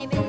Yo,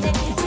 dance.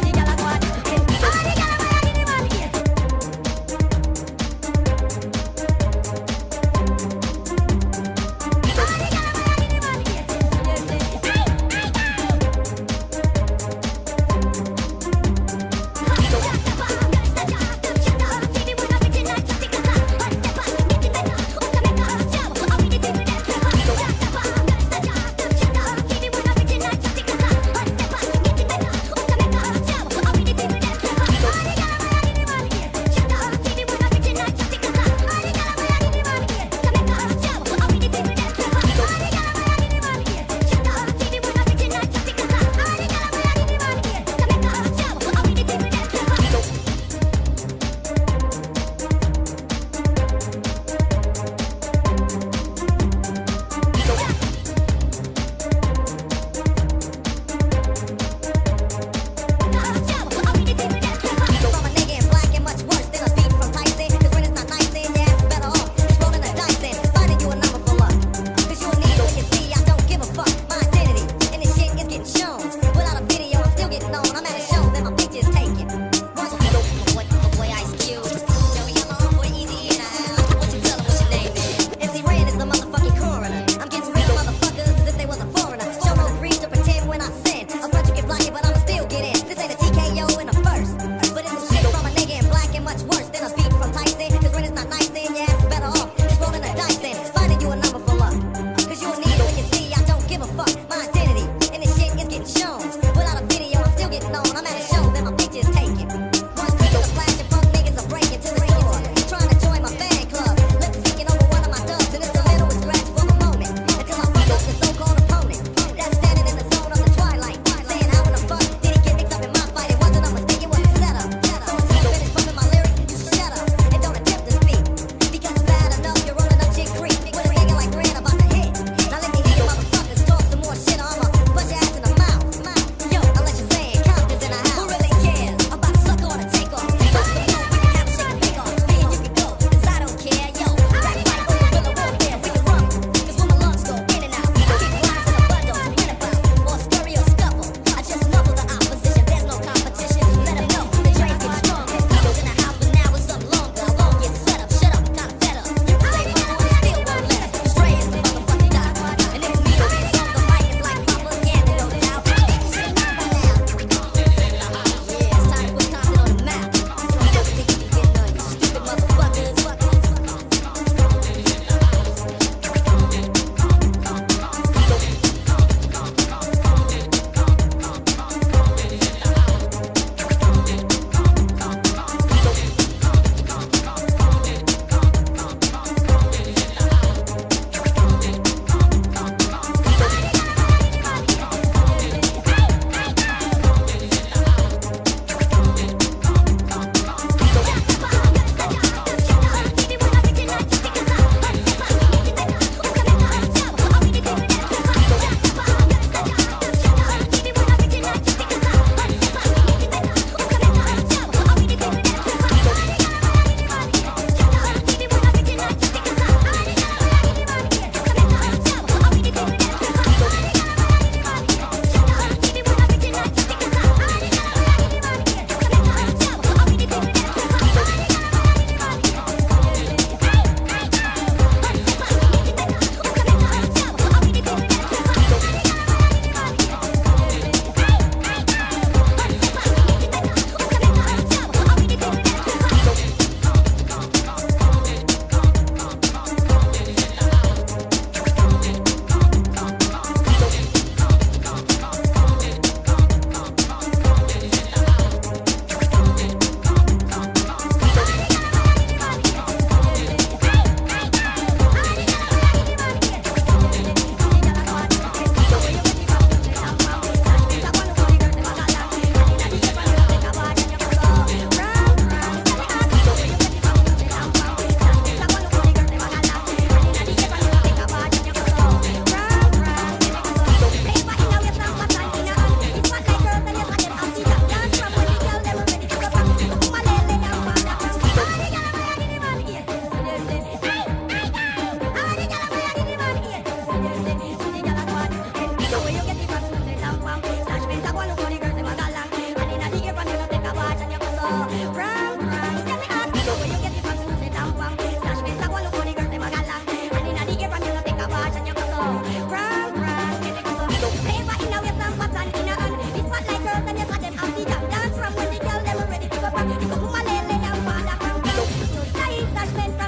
estas ventas.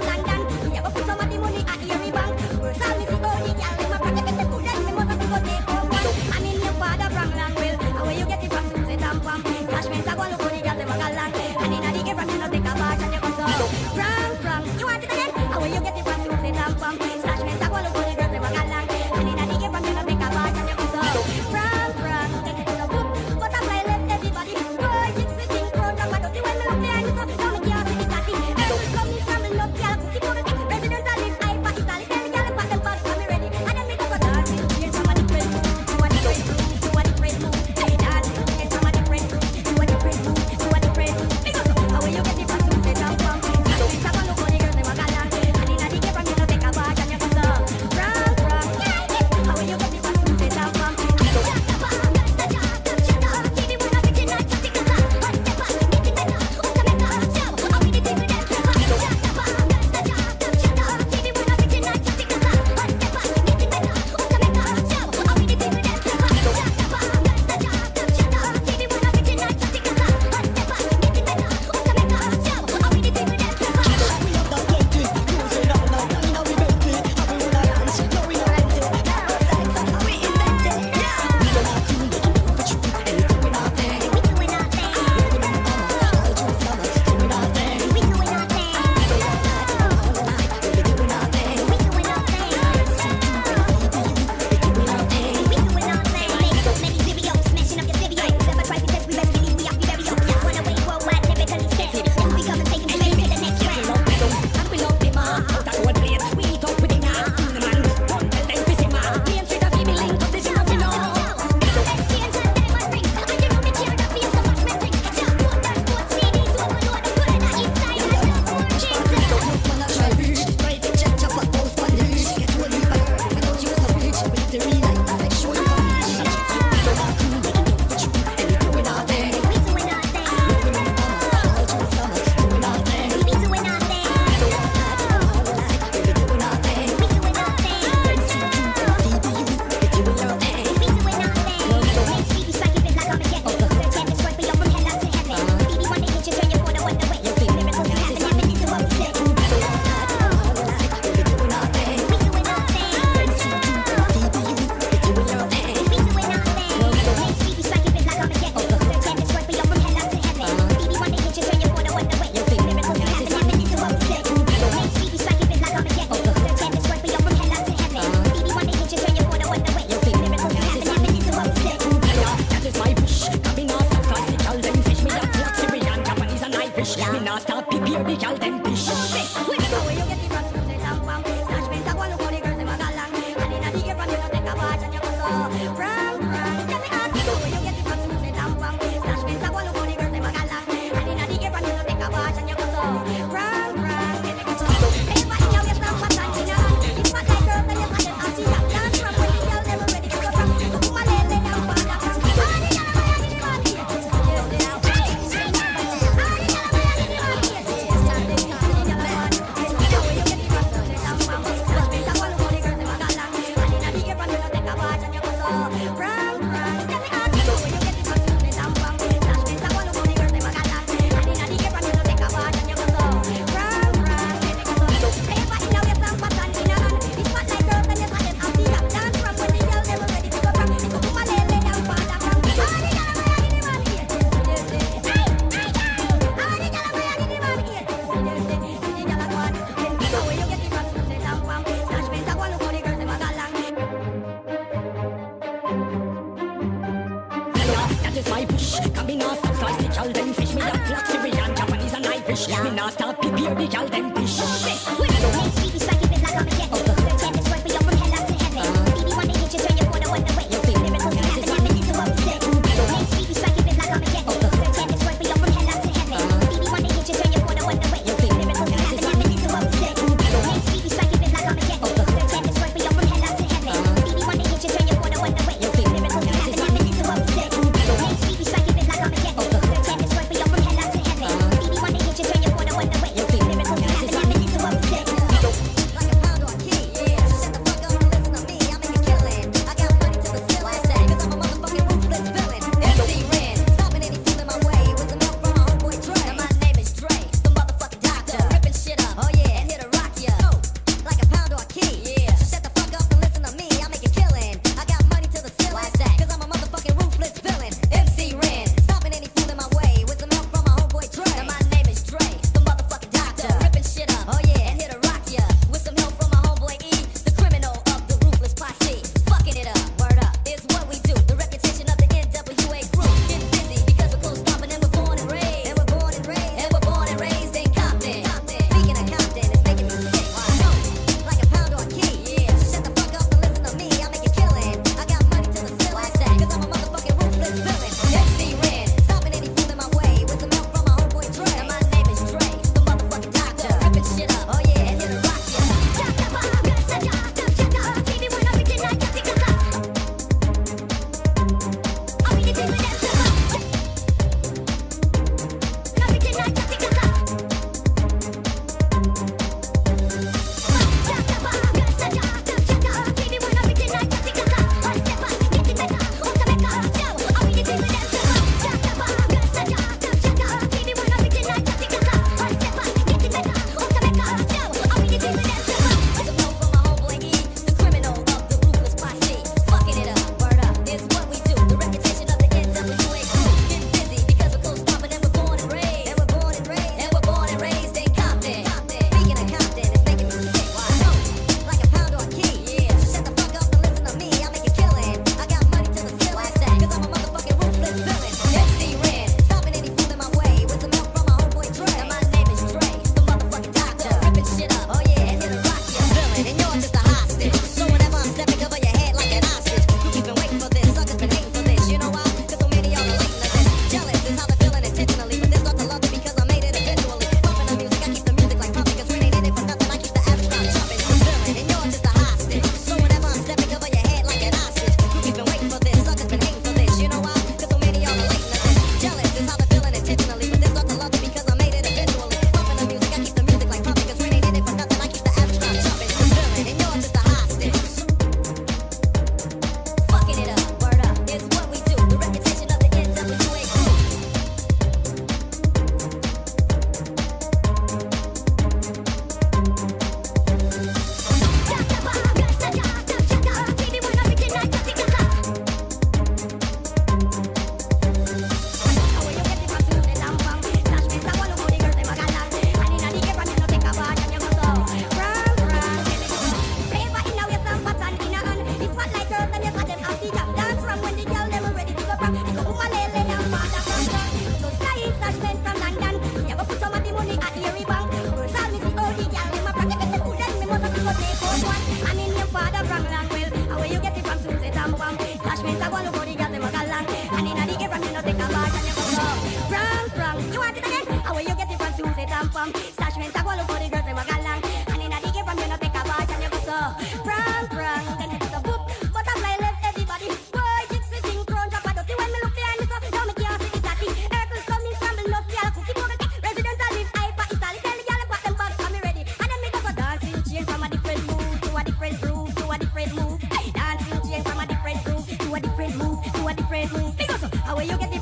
Will you get it